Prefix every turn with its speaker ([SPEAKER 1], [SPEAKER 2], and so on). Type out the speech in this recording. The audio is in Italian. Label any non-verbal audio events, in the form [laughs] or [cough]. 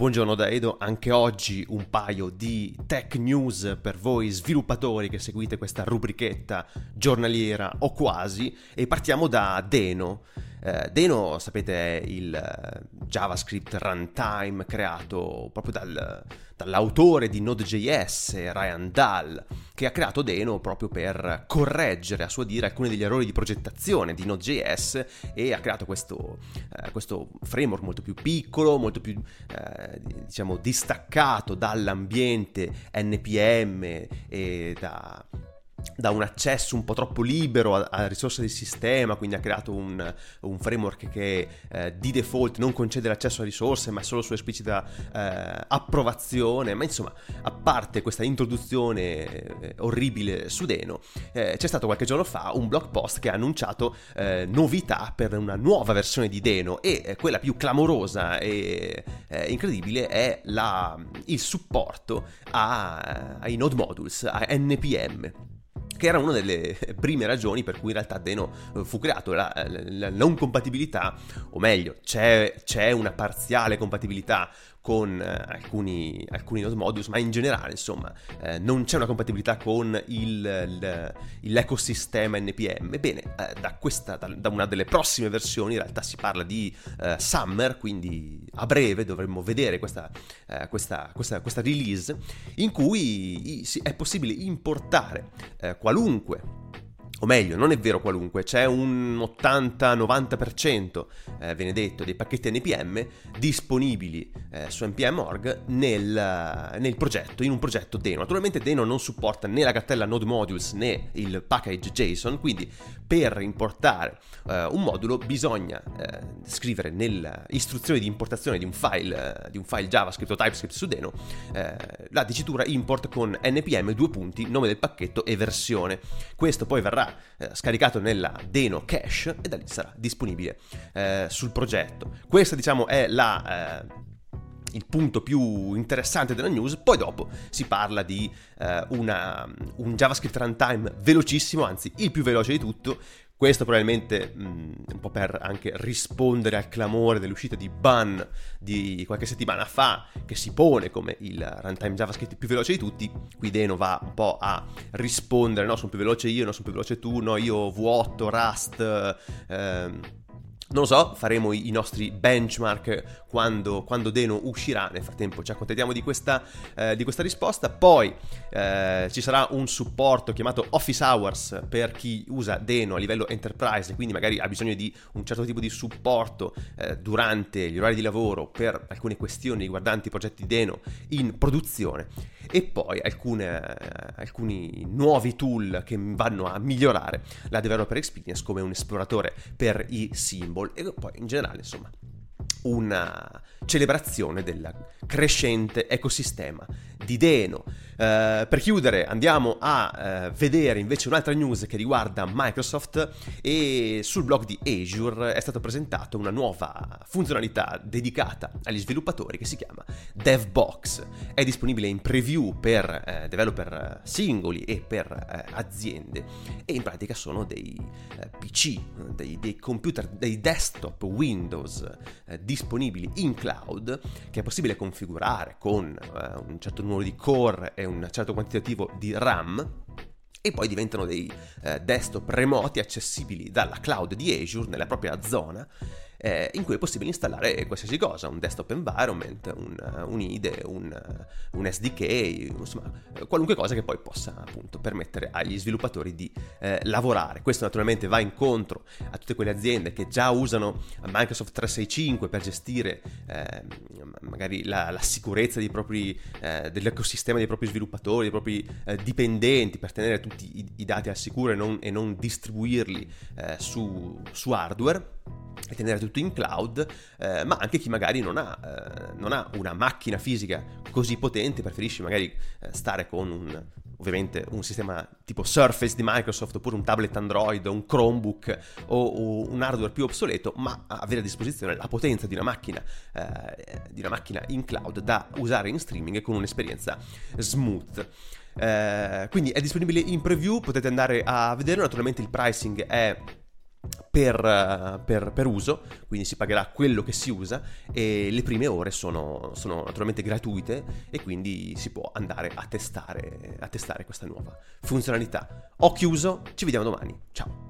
[SPEAKER 1] Buongiorno da Edo, anche oggi un paio di tech news per voi sviluppatori che seguite questa rubrichetta giornaliera o quasi e partiamo da Deno. Uh, Deno, sapete, è il uh, JavaScript runtime creato proprio dal, dall'autore di Node.js, Ryan Dahl, che ha creato Deno proprio per correggere, a suo dire, alcuni degli errori di progettazione di Node.js e ha creato questo, uh, questo framework molto più piccolo, molto più, diciamo, distaccato dall'ambiente NPM e da da un accesso un po' troppo libero a, risorse del sistema, quindi ha creato un, un framework che eh, di default non concede l'accesso a risorse, ma solo su esplicita eh, approvazione. Ma insomma, a parte questa introduzione eh, orribile su Deno, eh, c'è stato qualche giorno fa un blog post che ha annunciato eh, novità per una nuova versione di Deno e eh, quella più clamorosa e incredibile è la, il supporto a, ai node modules, a NPM che era una delle [laughs] prime ragioni per cui in realtà Deno eh, fu creato, la, la non compatibilità, o meglio, c'è, c'è una parziale compatibilità con eh, alcuni, alcuni node ma in generale, insomma, eh, non c'è una compatibilità con il, il, l'ecosistema NPM. Bene, eh, da, questa, da, da, una delle prossime versioni, in realtà si parla di eh, Summer, quindi a breve dovremmo vedere questa, eh, questa, questa, questa release, in cui è possibile importare eh, qualunque o meglio, non è vero qualunque, c'è un 80-90%, eh, viene detto, dei pacchetti NPM disponibili eh, su npm.org nel, nel, progetto, in un progetto Deno. Naturalmente Deno non supporta né la cartella node modules né il package JSON, quindi per importare eh, un modulo bisogna eh, scrivere nell'istruzione di importazione di un file, eh, di un file JavaScript o TypeScript su Deno eh, la dicitura import con npm due punti, nome del pacchetto e versione. Questo poi verrà eh, scaricato nella Deno Cache e da lì sarà disponibile eh, sul progetto. Questo diciamo è la eh, il punto più interessante della news, poi dopo si parla di uh, una, un JavaScript runtime velocissimo, anzi il più veloce di tutto, questo probabilmente mh, mm, un po' per anche rispondere al clamore dell'uscita di Bun di qualche settimana fa, che si pone come il runtime JavaScript più veloce di tutti. Qui Deno va un po' a rispondere, no, sono più veloce io, no, sono più veloce tu, no, io V8, Rust, ehm, non lo so, faremo i, nostri benchmark quando, quando, Deno uscirà. Nel frattempo ci accontentiamo di questa, eh, di questa risposta. Poi eh, ci sarà un supporto chiamato Office Hours per chi usa Deno a livello enterprise, quindi magari ha bisogno di un certo tipo di supporto eh, durante gli orari di lavoro per alcune questioni riguardanti i progetti Deno in produzione. E poi alcune, alcuni nuovi tool che vanno a migliorare la developer experience come un esploratore per i simboli Rumble e poi in generale insomma una celebrazione del crescente ecosistema di Deno. Uh, per chiudere andiamo a uh, vedere invece un'altra news che riguarda Microsoft e sul blog di Azure è stata presentata una nuova funzionalità dedicata agli sviluppatori che si chiama DevBox. È disponibile in preview per uh, developer singoli e per aziende e in pratica sono dei PC, dei, dei, computer, dei desktop Windows disponibili in cloud che è possibile configurare con un certo numero di core e un certo quantitativo di RAM e poi diventano dei eh, desktop remoti accessibili dalla cloud di Azure nella propria zona eh, in cui è possibile installare qualsiasi cosa, un desktop environment, un, un IDE, un, un, SDK, insomma qualunque cosa che poi possa appunto permettere agli sviluppatori di eh, lavorare. Questo naturalmente va incontro a tutte quelle aziende che già usano Microsoft 365 per gestire eh, magari la, la, sicurezza propri, eh, dell'ecosistema dei propri sviluppatori, dei propri eh, dipendenti, per tenere tutti i, i, dati al sicuro e non, e non distribuirli eh, su, su hardware e tenere tutto in cloud, eh, ma anche chi magari non ha, eh, non ha, una macchina fisica così potente, preferisce magari eh, stare con un, ovviamente un sistema tipo Surface di Microsoft oppure un tablet Android, un Chromebook o, o un hardware più obsoleto, ma avere a disposizione la potenza di una macchina, eh, di una macchina in cloud da usare in streaming con un'esperienza smooth. Eh, quindi è disponibile in preview, potete andare a vederlo, naturalmente il pricing è per, per, per, uso, quindi si pagherà quello che si usa e le prime ore sono, sono naturalmente gratuite e quindi si può andare a testare, a testare questa nuova funzionalità. Ho chiuso, ci vediamo domani, ciao!